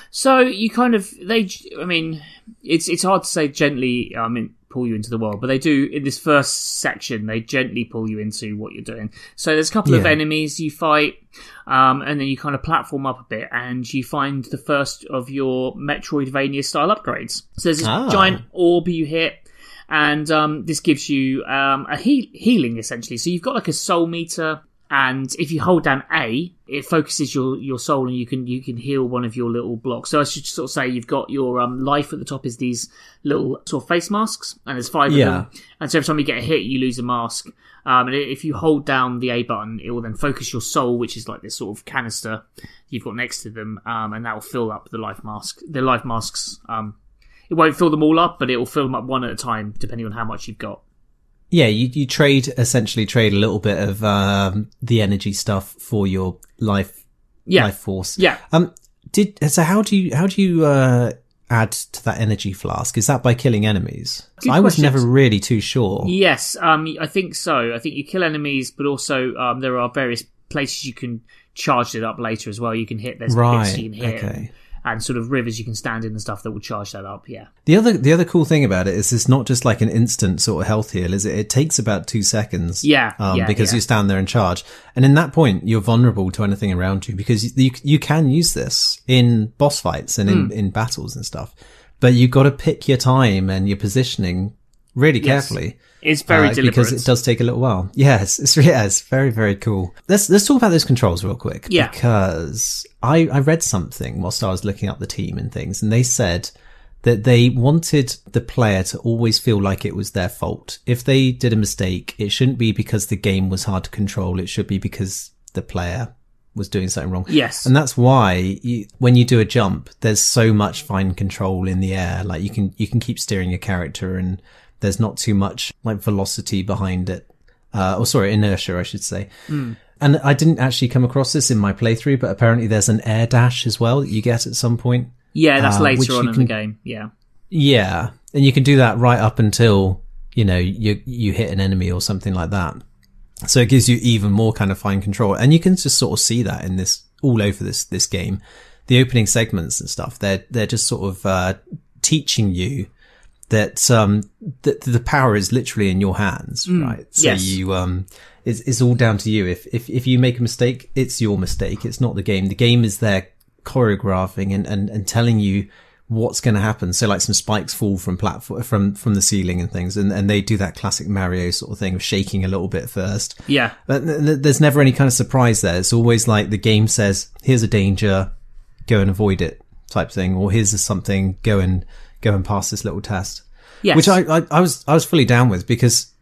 So you kind of they. I mean, it's it's hard to say gently. I mean, pull you into the world, but they do in this first section. They gently pull you into what you're doing. So there's a couple of enemies you fight, um, and then you kind of platform up a bit, and you find the first of your Metroidvania style upgrades. So there's this Ah. giant orb you hit. And um, this gives you um, a heal- healing essentially. So you've got like a soul meter, and if you hold down A, it focuses your, your soul, and you can you can heal one of your little blocks. So I should sort of say you've got your um, life at the top is these little sort of face masks, and there's five Yeah. of them. And so every time you get a hit, you lose a mask. Um, and if you hold down the A button, it will then focus your soul, which is like this sort of canister you've got next to them, um, and that will fill up the life mask. The life masks. Um, it won't fill them all up, but it will fill them up one at a time, depending on how much you've got. Yeah, you, you trade, essentially trade a little bit of, um, the energy stuff for your life, Yeah, life force. yeah. Um, did so? How do you how do you uh, add to that energy flask? Is that by killing enemies? Good I was questions. never really too sure. Yes, um, I think so. I think you kill enemies, but also um, there are various places you can charge it up later as well. You can hit there's Right, you can hit, okay. And, sort of rivers you can stand in and stuff that will charge that up. Yeah, The other the other cool thing about it is it's not just like an instant sort of health heal, is it? It takes about two seconds. Yeah, um, yeah, because yeah. you stand there and charge, and in that point you're vulnerable to anything around you because you you can use this in boss fights and in Hmm. in battles and stuff, but you've got to pick your time and your positioning really Yes. carefully. it's very uh, deliberate. because it does take a little while. Yes, it's yeah, it's very very cool. Let's let's talk about those controls real quick. Yeah. because I I read something whilst I was looking up the team and things, and they said that they wanted the player to always feel like it was their fault. If they did a mistake, it shouldn't be because the game was hard to control. It should be because the player was doing something wrong. Yes. And that's why you, when you do a jump, there's so much fine control in the air. Like you can, you can keep steering your character and there's not too much like velocity behind it. Uh, or sorry, inertia, I should say. Hmm. And I didn't actually come across this in my playthrough, but apparently there's an air dash as well that you get at some point. Yeah, that's Uh, later on in can- the game. Yeah. Yeah, and you can do that right up until you know you you hit an enemy or something like that. So it gives you even more kind of fine control, and you can just sort of see that in this all over this this game. The opening segments and stuff they're they're just sort of uh, teaching you that um that the power is literally in your hands, right? So yes. you um it's it's all down to you. If if if you make a mistake, it's your mistake. It's not the game. The game is there choreographing and and, and telling you what's going to happen. So like some spikes fall from platform from from the ceiling and things, and and they do that classic Mario sort of thing of shaking a little bit first. Yeah. But th- th- there's never any kind of surprise there. It's always like the game says, "Here's a danger, go and avoid it," type thing, or "Here's something, go and go and pass this little test." Yes. Which I, I I was I was fully down with because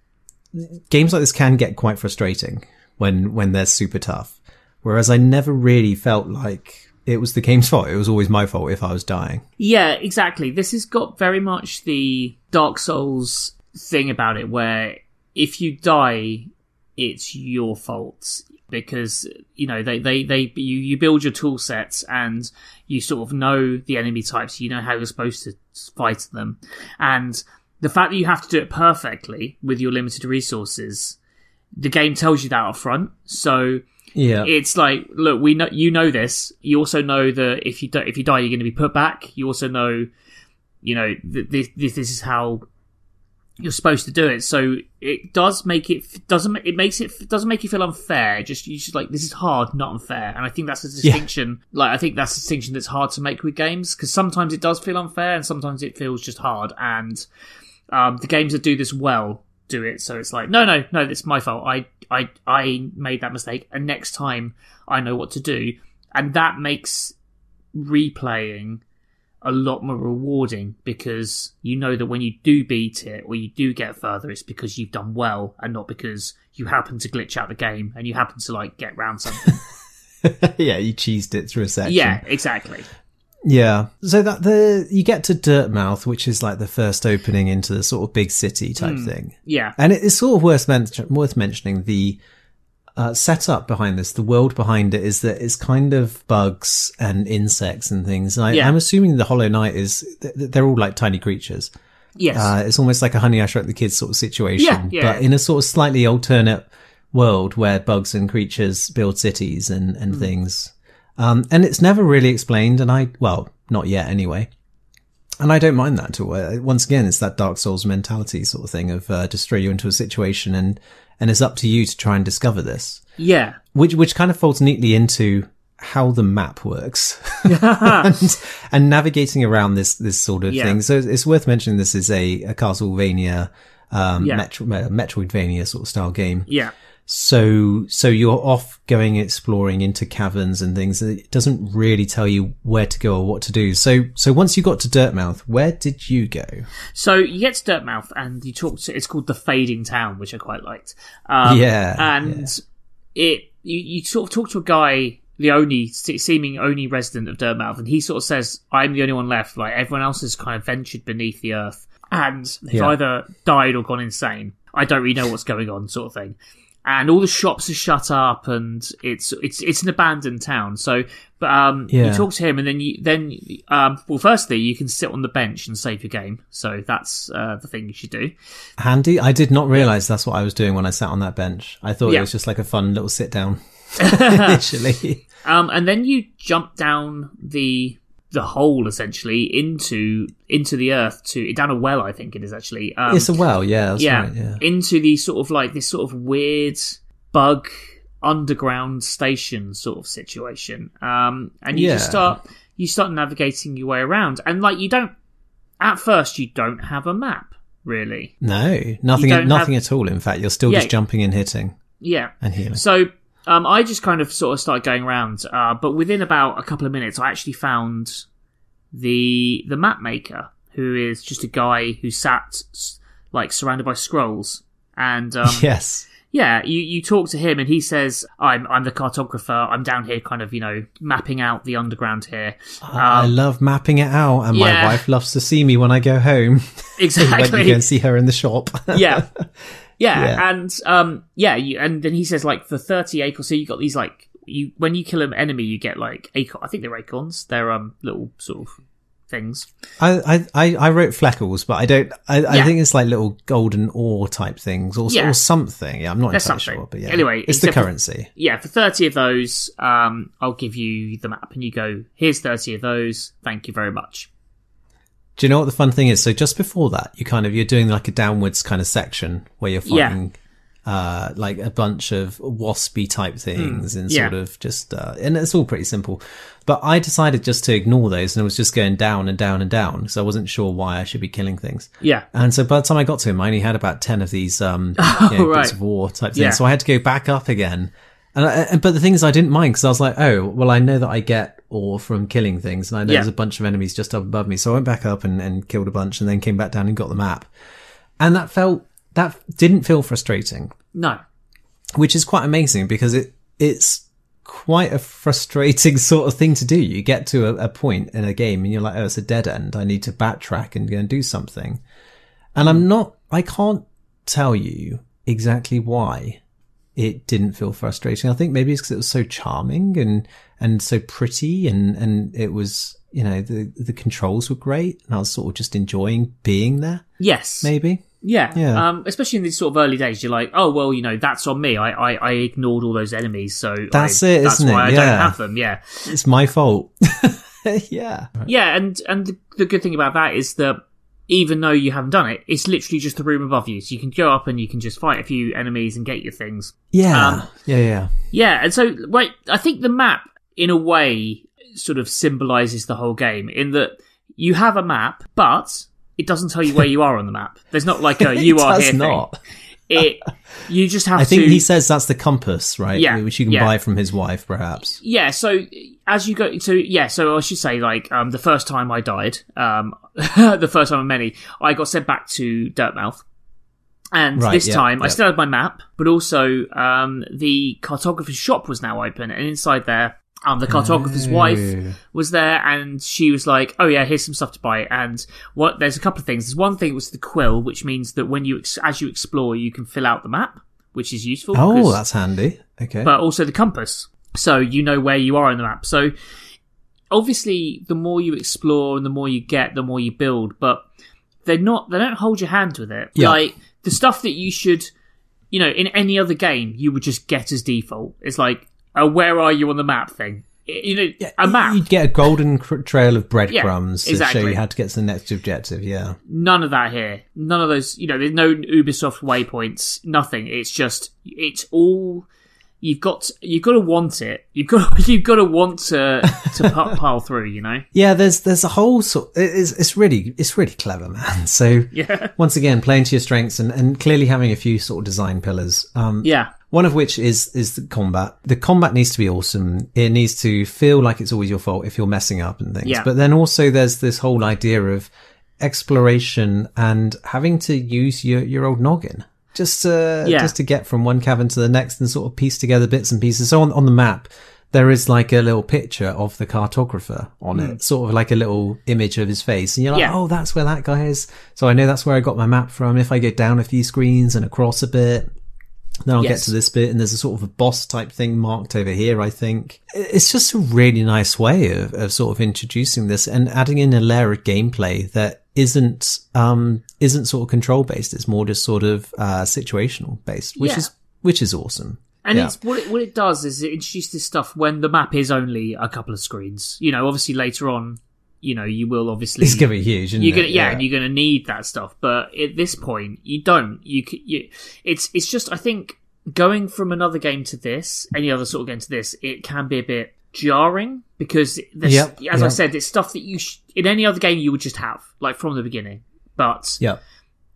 games like this can get quite frustrating when when they're super tough. Whereas I never really felt like it was the game's fault. It was always my fault if I was dying. Yeah, exactly. This has got very much the Dark Souls thing about it where if you die, it's your fault because you know they they they you you build your tool sets and you sort of know the enemy types you know how you're supposed to fight them. And the fact that you have to do it perfectly with your limited resources the game tells you that up front. So Yeah. it's like look we know you know this. You also know that if you do, if you die you're going to be put back. You also know you know th- this, this this is how you're supposed to do it. So it does make it doesn't it makes it doesn't make you feel unfair. Just you just like this is hard not unfair. And i think that's a distinction like i think that's a distinction that's hard to make with games because sometimes it does feel unfair and sometimes it feels just hard. And um, the games that do this well do it. So it's like no no no it's my fault. I i i made that mistake and next time i know what to do. And that makes replaying a lot more rewarding because you know that when you do beat it or you do get further it's because you've done well and not because you happen to glitch out the game and you happen to like get round something yeah, you cheesed it through a section. yeah exactly Yeah. So that the you get to Dirtmouth, which is like the first opening into the sort of big city type hmm. thing. yeah And it is sort of worth, men- worth mentioning the uh, setup behind this, the world behind it is that it's kind of bugs and insects and things. I, Yeah. I'm assuming the Hollow Knight is, th- th- they're all like tiny creatures. yes Uh, it's almost like a Honey I Shrunk the Kids sort of situation, Yeah, yeah. but in a sort of slightly alternate world where bugs and creatures build cities and, and things. Um, and it's never really explained. And I, well, not yet anyway. And I don't mind that at all. Uh, Once again, it's that Dark Souls mentality sort of thing of uh, just throw you into a situation and and it's up to you to try and discover this, yeah which which kind of folds neatly into how the map works and, and navigating around this this sort of Yeah. thing. So it's- it's worth mentioning this is a, a Castlevania, um, Yeah. Metro, uh, Metroidvania sort of style game. yeah So, so you're off going exploring into caverns and things. It doesn't really tell you where to go or what to do. So, so once you got to Dirtmouth, where did you go? So you get to Dirtmouth and you talk to, it's called the Fading Town, which I quite liked. Um, Yeah, And it, you, you sort of talk to a guy, the only, seeming only resident of Dirtmouth, and he sort of says, I'm the only one left. Like everyone else has kind of ventured beneath the earth and they've Yeah. either died or gone insane. I don't really know what's going on, sort of thing. And all the shops are shut up, and it's it's it's an abandoned town. So, but um, you talk to him, and then you then um, well, firstly, you can sit on the bench and save your game. So that's uh, the thing you should do. Handy. I did not realize that's what I was doing when I sat on that bench. I thought Yeah. it was just like a fun little sit down initially. Um, and then you jump down the the hole essentially into into the earth to down a well. I think it is actually. Um, it's a well, yeah, that's yeah, right, yeah. into the sort of like this sort of weird bug underground station sort of situation. Um, and you just start you start navigating your way around, and like you don't at first you don't have a map really. No, nothing, nothing have- at all. In fact, you're still Yeah. just jumping and hitting Yeah, and healing. So um, I just kind of sort of started going around, uh, but within about a couple of minutes, I actually found the the map maker, who is just a guy who sat like surrounded by scrolls, and um, yes. Yeah, you, you talk to him and he says, I'm I'm the cartographer. I'm down here kind of, you know, mapping out the underground here. I Um, love mapping it out, and yeah. my wife loves to see me when I go home. when exactly. you go and see her in the shop. yeah. yeah. Yeah. And um yeah, you, and then he says like for 30 acorns, so you got these like you when you kill an enemy you get like acorn I think they're acorns. They're um little sort of things. I, I, I wrote fleckles, but I don't. I, I think it's like little golden ore type things, or, Yeah. or something. Yeah, I'm not There's entirely something. sure, but yeah. Anyway, it's the except for- currency. Yeah, for 30 of those, um I'll give you the map and you go, here's 30 of those. Thank you very much. Do you know what the fun thing is? So just before that, you kind of you're doing like a downwards kind of section where you're Yeah. fighting. Uh, like a bunch of waspy type things and Hmm. yeah. sort of just, uh, and it's all pretty simple. But I decided just to ignore those and it was just going down and down and down. So I wasn't sure why I should be killing things. Yeah. And so by the time I got to him, I only had about 10 of these, um, you know, right. bits of war type things. Yeah. So I had to go back up again. And, I, and but the thing is, I didn't mind because I was like, oh, well, I know that I get ore from killing things, and I know Yeah. there's a bunch of enemies just up above me. So I went back up and, and killed a bunch, and then came back down and got the map. And that felt that didn't feel frustrating, No. which is quite amazing because it it's quite a frustrating sort of thing to do. You get to a, a point in a game and you're like, oh, it's a dead end. I need to backtrack and go and do something. And I'm hmm. not, I can't tell you exactly why it didn't feel frustrating. I think maybe it's because it was so charming and, and so pretty and, and it was, you know, the, the controls were great and I was sort of just enjoying being there, Yes. maybe. Yeah. Yeah. Um, especially in these sort of early days, you're like, oh well, you know, that's on me. I I, I ignored all those enemies, so That's I, it, That's isn't why it? I don't Yeah. have them. Yeah. It's my fault. yeah. Yeah, and and the, the good thing about that is that even though you haven't done it, it's literally just the room above you, so you can go up and you can just fight a few enemies and get your things. Yeah. Um, yeah. Yeah. Yeah, and so wait, I think the map, in a way, sort of symbolizes the whole game in that you have a map, but it doesn't tell you where you are on the map. There's not like a you are here thing. It you just have I think to. he says that's the compass, right? Yeah, Which you can yeah. buy from his wife, perhaps. yeah, so as you go, so yeah, so I should say like um the first time I died, um the first time of many, I got sent back to Dirtmouth. And Right, this yeah, time, I still had my map, but also um, the cartographer's shop was now open, and inside there, um, the cartographer's Oh. wife was there, and she was like, "Oh yeah, here's some stuff to buy." And what? There's a couple of things. There's one thing was the quill, which means that when you ex- as you explore, you can fill out the map, which is useful. Oh, that's handy. Okay. but also the compass. So you know where you are on the map. So obviously, the more you explore and the more you get, the more you build. But they're not. They don't hold your hand with it. Yeah. Like the stuff that you should, you know, in any other game, you would just get as default. It's like a "Where are you on the map?" thing. You know, a map. You'd get a golden cr- trail of breadcrumbs Yeah, to show you how to get to the next objective. Yeah. None of that here. None of those. You know, there's no Ubisoft waypoints. Nothing. It's just. It's all. You've got. You've got to want it. You've got. You've got to want to to pile through. You know. Yeah, there's there's a whole sort. It's it's really it's really clever, man. So Yeah. once again, playing to your strengths and, and clearly having a few sort of design pillars. Um, Yeah. One of which is is the combat. The combat needs to be awesome. It needs to feel like it's always your fault if you're messing up and things. Yeah. But then also there's this whole idea of exploration and having to use your your old noggin just to Yeah. just to get from one cavern to the next and sort of piece together bits and pieces. So on on the map. There is like a little picture of the cartographer on it, sort of like a little image of his face. And you're like, Hmm. Yeah. oh, that's where that guy is. So I know that's where I got my map from. If I go down a few screens and across a bit, then I'll get to this bit, and there's a sort of a boss type thing marked over here, I think. It's just a really nice way of, of sort of introducing this and adding in a layer of gameplay that isn't, um, isn't sort of control based. It's more just sort of, uh, situational based, which Yeah. is, which is awesome. And Yeah. it's what it what it does is it introduces this stuff when the map is only a couple of screens. You know, obviously later on, you know, you will obviously It's gonna be huge, you're gonna it? yeah, and you're gonna need that stuff. But at this point, you don't. You, you it's it's just I think going from another game to this, any other sort of game to this, it can be a bit jarring because there's, Yep, as I said, it's stuff that you sh- in any other game you would just have like from the beginning, but Yeah.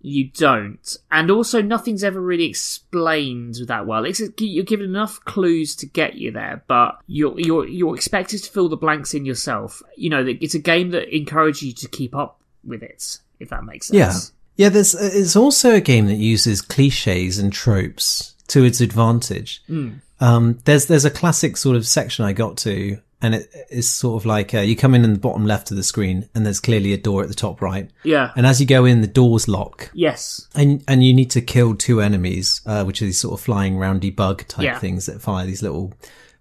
you don't. And also, nothing's ever really explained that well. It's, you're given enough clues to get you there, but you're you're you're expected to fill the blanks in yourself. You know, it's a game that encourages you to keep up with it, if that makes sense. Yeah. Yeah, there's, it's also a game that uses cliches and tropes to its advantage. Hmm. Um, there's there's a classic sort of section I got to, and it is sort of like uh, you come in in the bottom left of the screen, and there's clearly a door at the top right, Yeah. and as you go in, the doors lock, yes. and and you need to kill two enemies, uh, which are these sort of flying roundy bug type Yeah. things that fire these little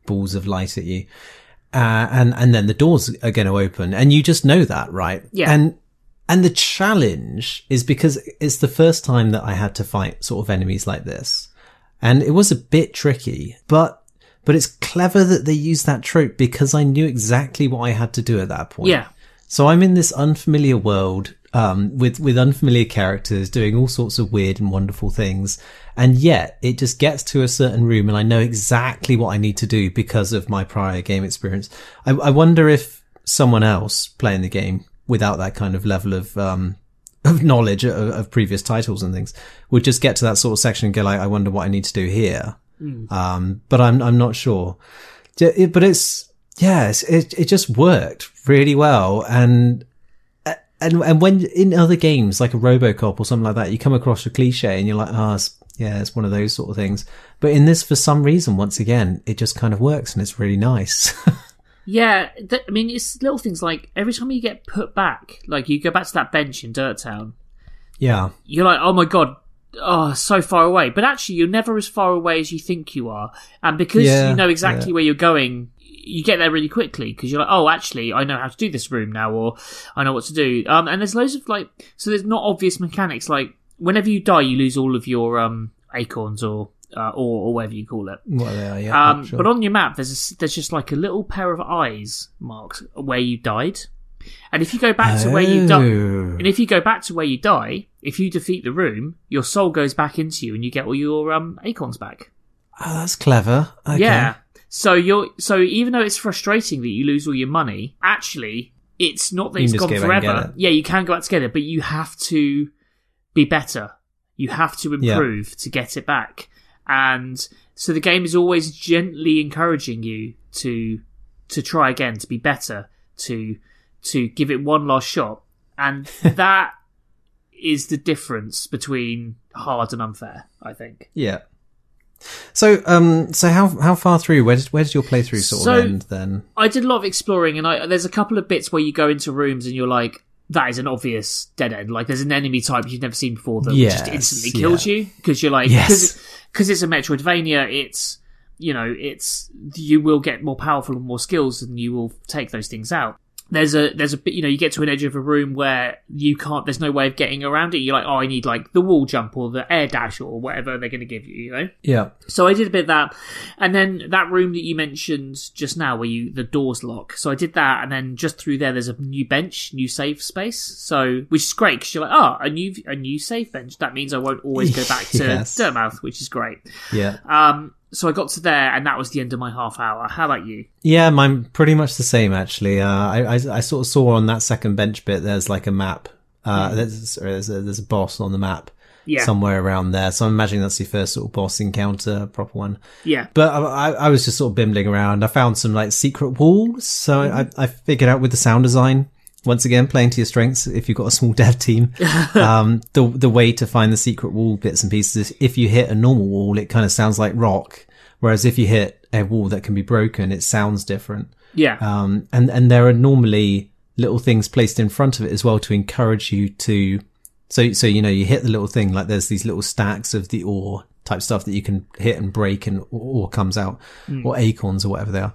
balls of light at you. Uh, and, and then the doors are going to open and you just know that, right? Yeah. And, and the challenge is because it's the first time that I had to fight sort of enemies like this. And it was a bit tricky, but, but it's clever that they used that trope because I knew exactly what I had to do at that point. Yeah. So I'm in this unfamiliar world, um, with, with unfamiliar characters doing all sorts of weird and wonderful things. And yet it just gets to a certain room and I know exactly what I need to do because of my prior game experience. I, I wonder if someone else playing the game without that kind of level of, um, of knowledge of, of previous titles and things would just get to that sort of section and go like, I wonder what I need to do here. Hmm. Um, but I'm, I'm not sure. It- But it's, yes, it, it just worked really well. And, and, and when in other games like a Robocop or something like that, you come across a cliche and you're like, oh, it's, yeah, it's one of those sort of things. But in this, for some reason, once again, it just kind of works and it's really nice. Yeah, th- I mean, it's little things like every time you get put back, like you go back to that bench in Dirt Town, yeah. you're like, oh my god, oh, so far away. But actually, you're never as far away as you think you are. And because Yeah, you know exactly yeah. where you're going, you get there really quickly because you're like, oh, actually, I know how to do this room now, or I know what to do. Um, and there's loads of like, so there's not obvious mechanics. Like, whenever you die, you lose all of your um acorns or uh, or, or whatever you call it. What they are, yeah. Um, sure. But on your map, there's a there's just like a little pair of eyes marks where you died. And if you go back to where you died, Oh. and if you go back to where you die, if you defeat the room, your soul goes back into you, and you get all your um, acorns back. Oh, that's clever. Okay. Yeah. So you're so even though it's frustrating that you lose all your money, actually, it's not that You it's gone go back and forever. it. Yeah, you can go back together, but you have to be better. You have to Yeah. improve to get it back. And so the game is always gently encouraging you to to try again, to be better, to to give it one last shot. And that is the difference between hard and unfair, I think. Yeah. So, um, so how how far through? Where did where did your playthrough sort So- of end then? I did a lot of exploring, and I, there's a couple of bits where you go into rooms and you're like, that is an obvious dead end. Like, there's an enemy type you've never seen before that Yes, just instantly kills yeah. you because you're like, Yes. because it's a Metroidvania, it's you know, it's you will get more powerful and more skills, and you will take those things out. There's a there's a bit you know you get to an edge of a room where you can't there's no way of getting around it. You're like oh I need like the wall jump or the air dash or whatever they're going to give you. You know. Yeah. So I did a bit of that, and then that room that you mentioned just now, where you the doors lock. So I did that, and then just through there, there's a new bench, new save space. So which is great because you're like, oh, a new a new save bench. That means I won't always go back to Yes. Dirtmouth, which is great. Yeah. Um, so I got to there, and that was the end of my half hour. How about you? Yeah, mine pretty much the same actually. Uh, I, I I sort of saw on that second bench bit. There's like a map. Uh, there's, sorry, there's a there's a boss on the map Yeah, somewhere around there. So I'm imagining that's the first sort of boss encounter, proper one. yeah, But I, I, I was just sort of bimbling around. I found some like secret walls. So I, I figured out with the sound design, once again, playing to your strengths. If you've got a small dev team, um, the, the way to find the secret wall bits and pieces is if you hit a normal wall, it kind of sounds like rock. Whereas if you hit a wall that can be broken, it sounds different. yeah, Um, and, and there are normally little things placed in front of it as well to encourage you to, so, so, you know, you hit the little thing, like there's these little stacks of the ore type stuff that you can hit and break and ore comes out or acorns or whatever they are.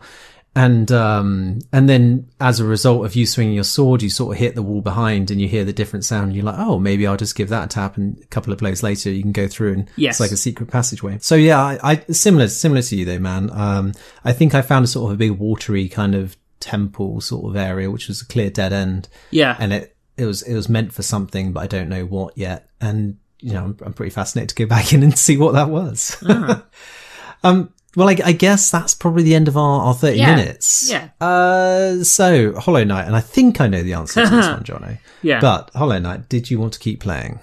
And, um, and then as a result of you swinging your sword, you sort of hit the wall behind and you hear the different sound. And you're like, oh, maybe I'll just give that a tap. And a couple of blows later, you can go through and Yes. it's like a secret passageway. So yeah, I, I similar, similar to you though, man. Um, I think I found a sort of a big watery kind of temple sort of area, which was a clear dead end. yeah. And it, it was, it was meant for something, but I don't know what yet. And, you know, I'm, I'm pretty fascinated to go back in and see what that was. Ah. um, well, I, I guess that's probably the end of our, our 30 Yeah. minutes. Yeah. Uh, so Hollow Knight, and I think I know the answer to this one, Jono. Yeah. But Hollow Knight, did you want to keep playing?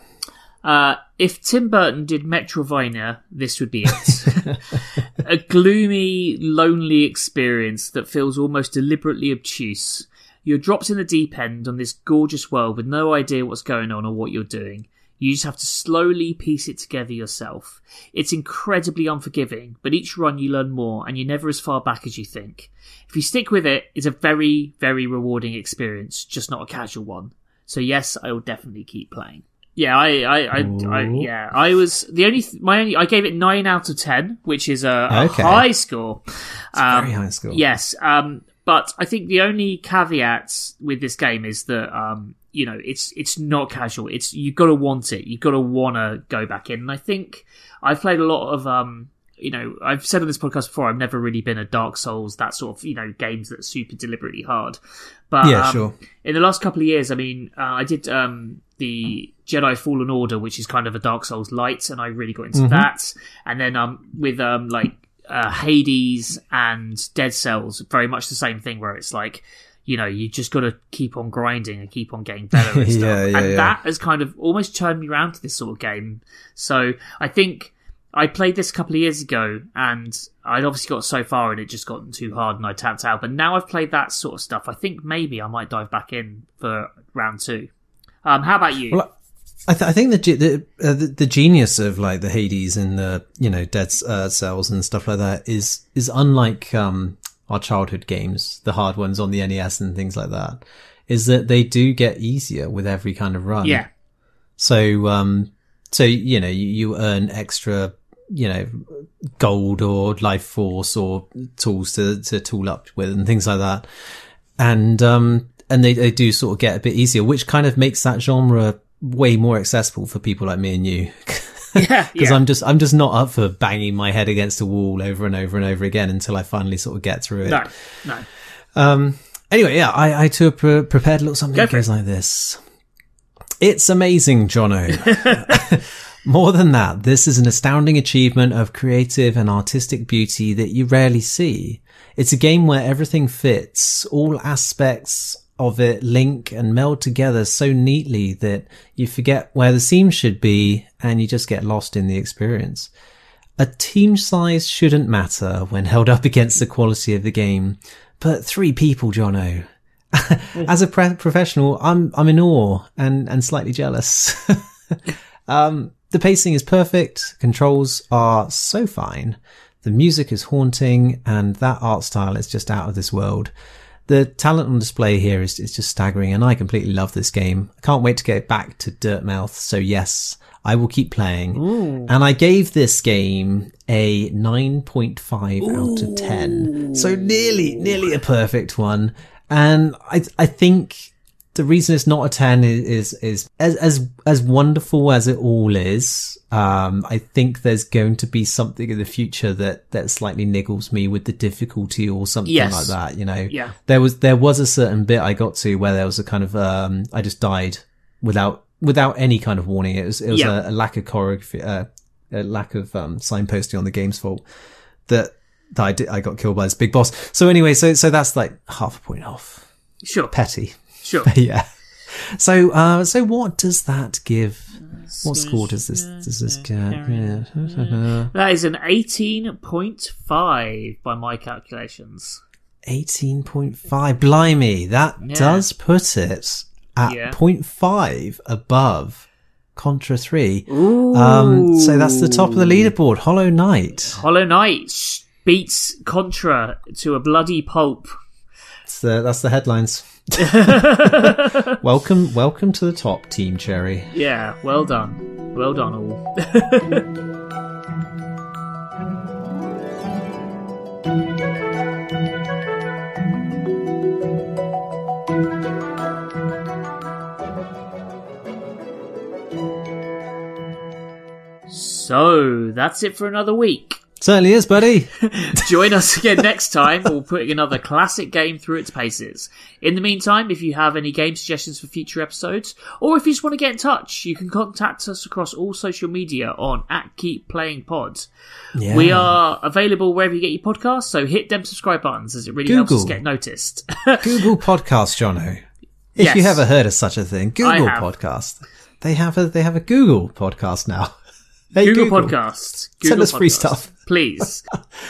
Uh, if Tim Burton did Metrovania, this would be it. a gloomy, lonely experience that feels almost deliberately obtuse. You're dropped in the deep end on this gorgeous world with no idea what's going on or what you're doing. You just have to slowly piece it together yourself. It's incredibly unforgiving, but each run you learn more and you're never as far back as you think. If you stick with it, it's a very, very rewarding experience, just not a casual one. So yes, I will definitely keep playing. Yeah, I, I, I, I yeah, I was the only, my only, I gave it nine out of ten, which is a, a Okay. high score. Um, Very high score. Yes, um, but I think the only caveat with this game is that um, you know it's it's not casual. It's you've got to want it. You've got to want to go back in. And I think I've played a lot of um, you know I've said on this podcast before. I've never really been a Dark Souls that sort of you know games that are super deliberately hard. But Yeah, um, sure. in the last couple of years, I mean, uh, I did um, the Jedi Fallen Order, which is kind of a Dark Souls light, and I really got into that. And then um, with um, like uh, Hades and Dead Cells, very much the same thing, where it's like, you know, you just got to keep on grinding and keep on getting better and stuff. Yeah, yeah, and yeah. that has kind of almost turned me around to this sort of game. So I think. I played this a couple of years ago, and I'd obviously got so far, and it just gotten too hard, and I tapped out. But now I've played that sort of stuff. I think maybe I might dive back in for round two. Um, how about you? Well, I, th- I think the, the, uh, the the genius of like the Hades and the you know Dead uh, Cells and stuff like that is is unlike um our childhood games, the hard ones on the NES and things like that, is that they do get easier with every kind of run. yeah, So um so you know you, you earn extra you know gold or life force or tools to to tool up with and things like that. And um and they, they do sort of get a bit easier which kind of makes that genre way more accessible for people like me and you yeah, because yeah. i'm just i'm just not up for banging my head against a wall over and over and over again until i finally sort of get through it no, no. um, anyway, yeah, I, I too pre- prepared a little something that goes like this. It's amazing, Jono. More than that, this is an astounding achievement of creative and artistic beauty that you rarely see. It's a game where everything fits, all aspects of it link and meld together so neatly that you forget where the seam should be and you just get lost in the experience. A team size shouldn't matter when held up against the quality of the game, but three people, Jono. As a pre- professional, I'm I'm in awe and and slightly jealous. um, the pacing is perfect, controls are so fine, the music is haunting, and that art style is just out of this world. The talent on display here is, is just staggering, and I completely love this game. I can't wait to get back to Dirtmouth. So yes, I will keep playing. And I gave this game a 9.5 out of 10. So nearly, nearly a perfect one. And I, I think the reason it's not a 10 is, is, is as, as, as wonderful as it all is. Um, I think there's going to be something in the future that, that slightly niggles me with the difficulty or something Yes. like that, you know? Yeah. There was, there was a certain bit I got to where there was a kind of, um, I just died without, without any kind of warning. It was, it was Yeah. a, a lack of choreography, uh, a lack of, um, signposting on the game's fault that, that I did, I got killed by this big boss. So anyway, so, so that's like half a point off. Sure, Petty. Sure. yeah. So, uh, so what does that give? What score does this, does this get? Yeah. That is an 18.5 by my calculations. 18.5. Blimey. That Yeah. does put it at Yeah. 0.5 above Contra 3. Ooh. Um, so that's the top of the leaderboard. Hollow Knight. Hollow Knight beats Contra to a bloody pulp. That's the, that's the headlines. welcome, welcome to the top, Team Cherry. Yeah, well done. Well done, all. so, that's it for another week. Certainly is, buddy. Join us again next time. We'll put another classic game through its paces. In the meantime, if you have any game suggestions for future episodes, or if you just want to get in touch, you can contact us across all social media on at Keep Playing Pod. Yeah. We are available wherever you get your podcasts, so hit them subscribe buttons as it really helps us get noticed. Google Podcast, Jono. If you Yes. ever heard of such a thing, Google. Podcast. They have a they have a Google podcast now. Hey, Google, Podcasts. Google Send us free stuff. Please.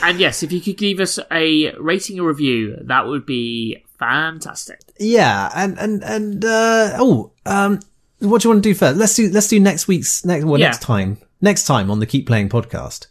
and yes, if you could give us a rating or review, that would be fantastic. Yeah, and and and uh, oh, um, what do you want to do first? Let's do let's do next week's next well Yeah. next time next time on the Keep Playing podcast.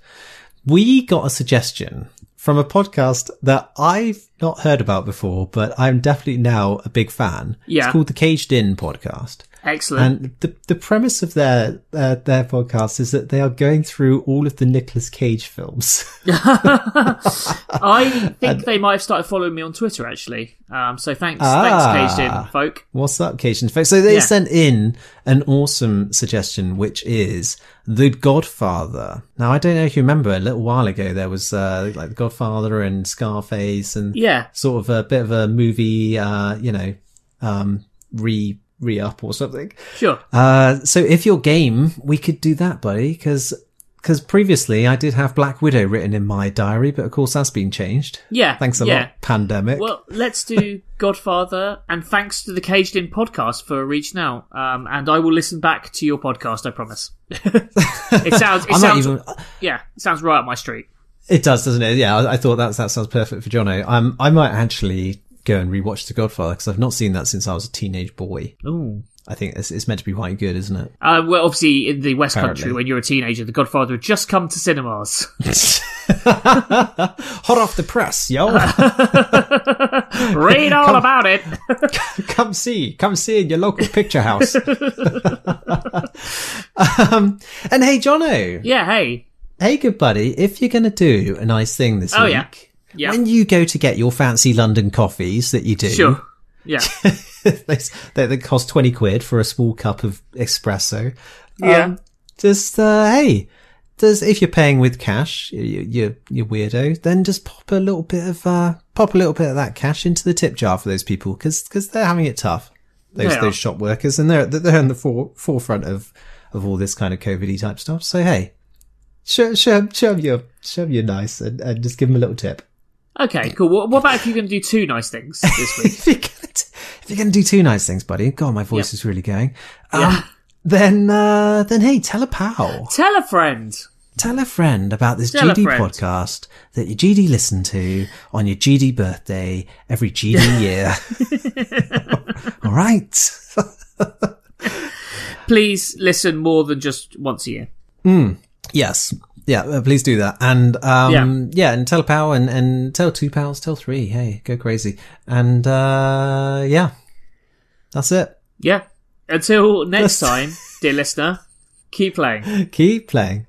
We got a suggestion from a podcast that I've not heard about before, but I'm definitely now a big fan. Yeah. It's called the Caged In podcast. Excellent. And the the premise of their uh, their podcast is that they are going through all of the Nicolas Cage films. I think they might have started following me on Twitter actually. Um, so thanks, Ah. thanks, In folk. What's up, Cajun folk? So they Yeah. sent in an awesome suggestion, which is The Godfather. Now, I don't know if you remember a little while ago, there was, uh, like The Godfather and Scarface and Yeah, sort of a bit of a movie, uh, you know, um, re, re-up or something. sure. Uh, so if you're game, we could do that, buddy, because, because previously I did have Black Widow written in my diary, but of course that's been changed. Yeah, Thanks a yeah. lot, pandemic. Well, let's do Godfather, and thanks to the Caged In podcast for reaching out. Um, and I will listen back to your podcast. I promise. it sounds. It sounds. even, Yeah, it sounds right up my street. It does, doesn't it? Yeah, I, I thought that that sounds perfect for Jono. Um, I might actually go and rewatch The Godfather because I've not seen that since I was a teenage boy. Ooh. I think it's, it's meant to be quite good, isn't it? Uh, well, obviously, in the West Apparently. Country, when you're a teenager, The Godfather had just come to cinemas. Hot off the press, yo! Read all about it. come see, come see in your local picture house. um, and hey, Jono, yeah, hey. hey, good buddy, if you're going to do a nice thing this Oh, week, yeah. Yeah. when you go to get your fancy London coffees that you do, Sure. Yeah. they, they, cost 20 quid for a small cup of espresso. Yeah. Um, just, uh, hey, does, if you're paying with cash, you, you, you weirdo, then just pop a little bit of, uh, pop a little bit of that cash into the tip jar for those people because, because they're having it tough. Those, those shop workers and they're, they're in the fore, forefront of, of all this kind of COVID type stuff. So, hey, show, show, show them you're, show them you're nice and, and just give them a little tip. Okay, cool. What, what about if you're going to do two nice things this week? if you're gonna if you're gonna do two nice things, buddy, God, my voice Yep. is really going. Um, Yeah. then uh, then hey, tell a pal, Tell a friend. tell a friend about this Tell GD podcast that your GD listen to on your GD birthday every GD year. All right. Please listen more than just once a year. Yes. Yeah, uh, please do that. And, um, Yeah. yeah. and tell a pal and, and tell two pals, tell three. Hey, go crazy. And, uh, yeah, that's it. Yeah. Until next time, dear listener, keep playing. Keep playing.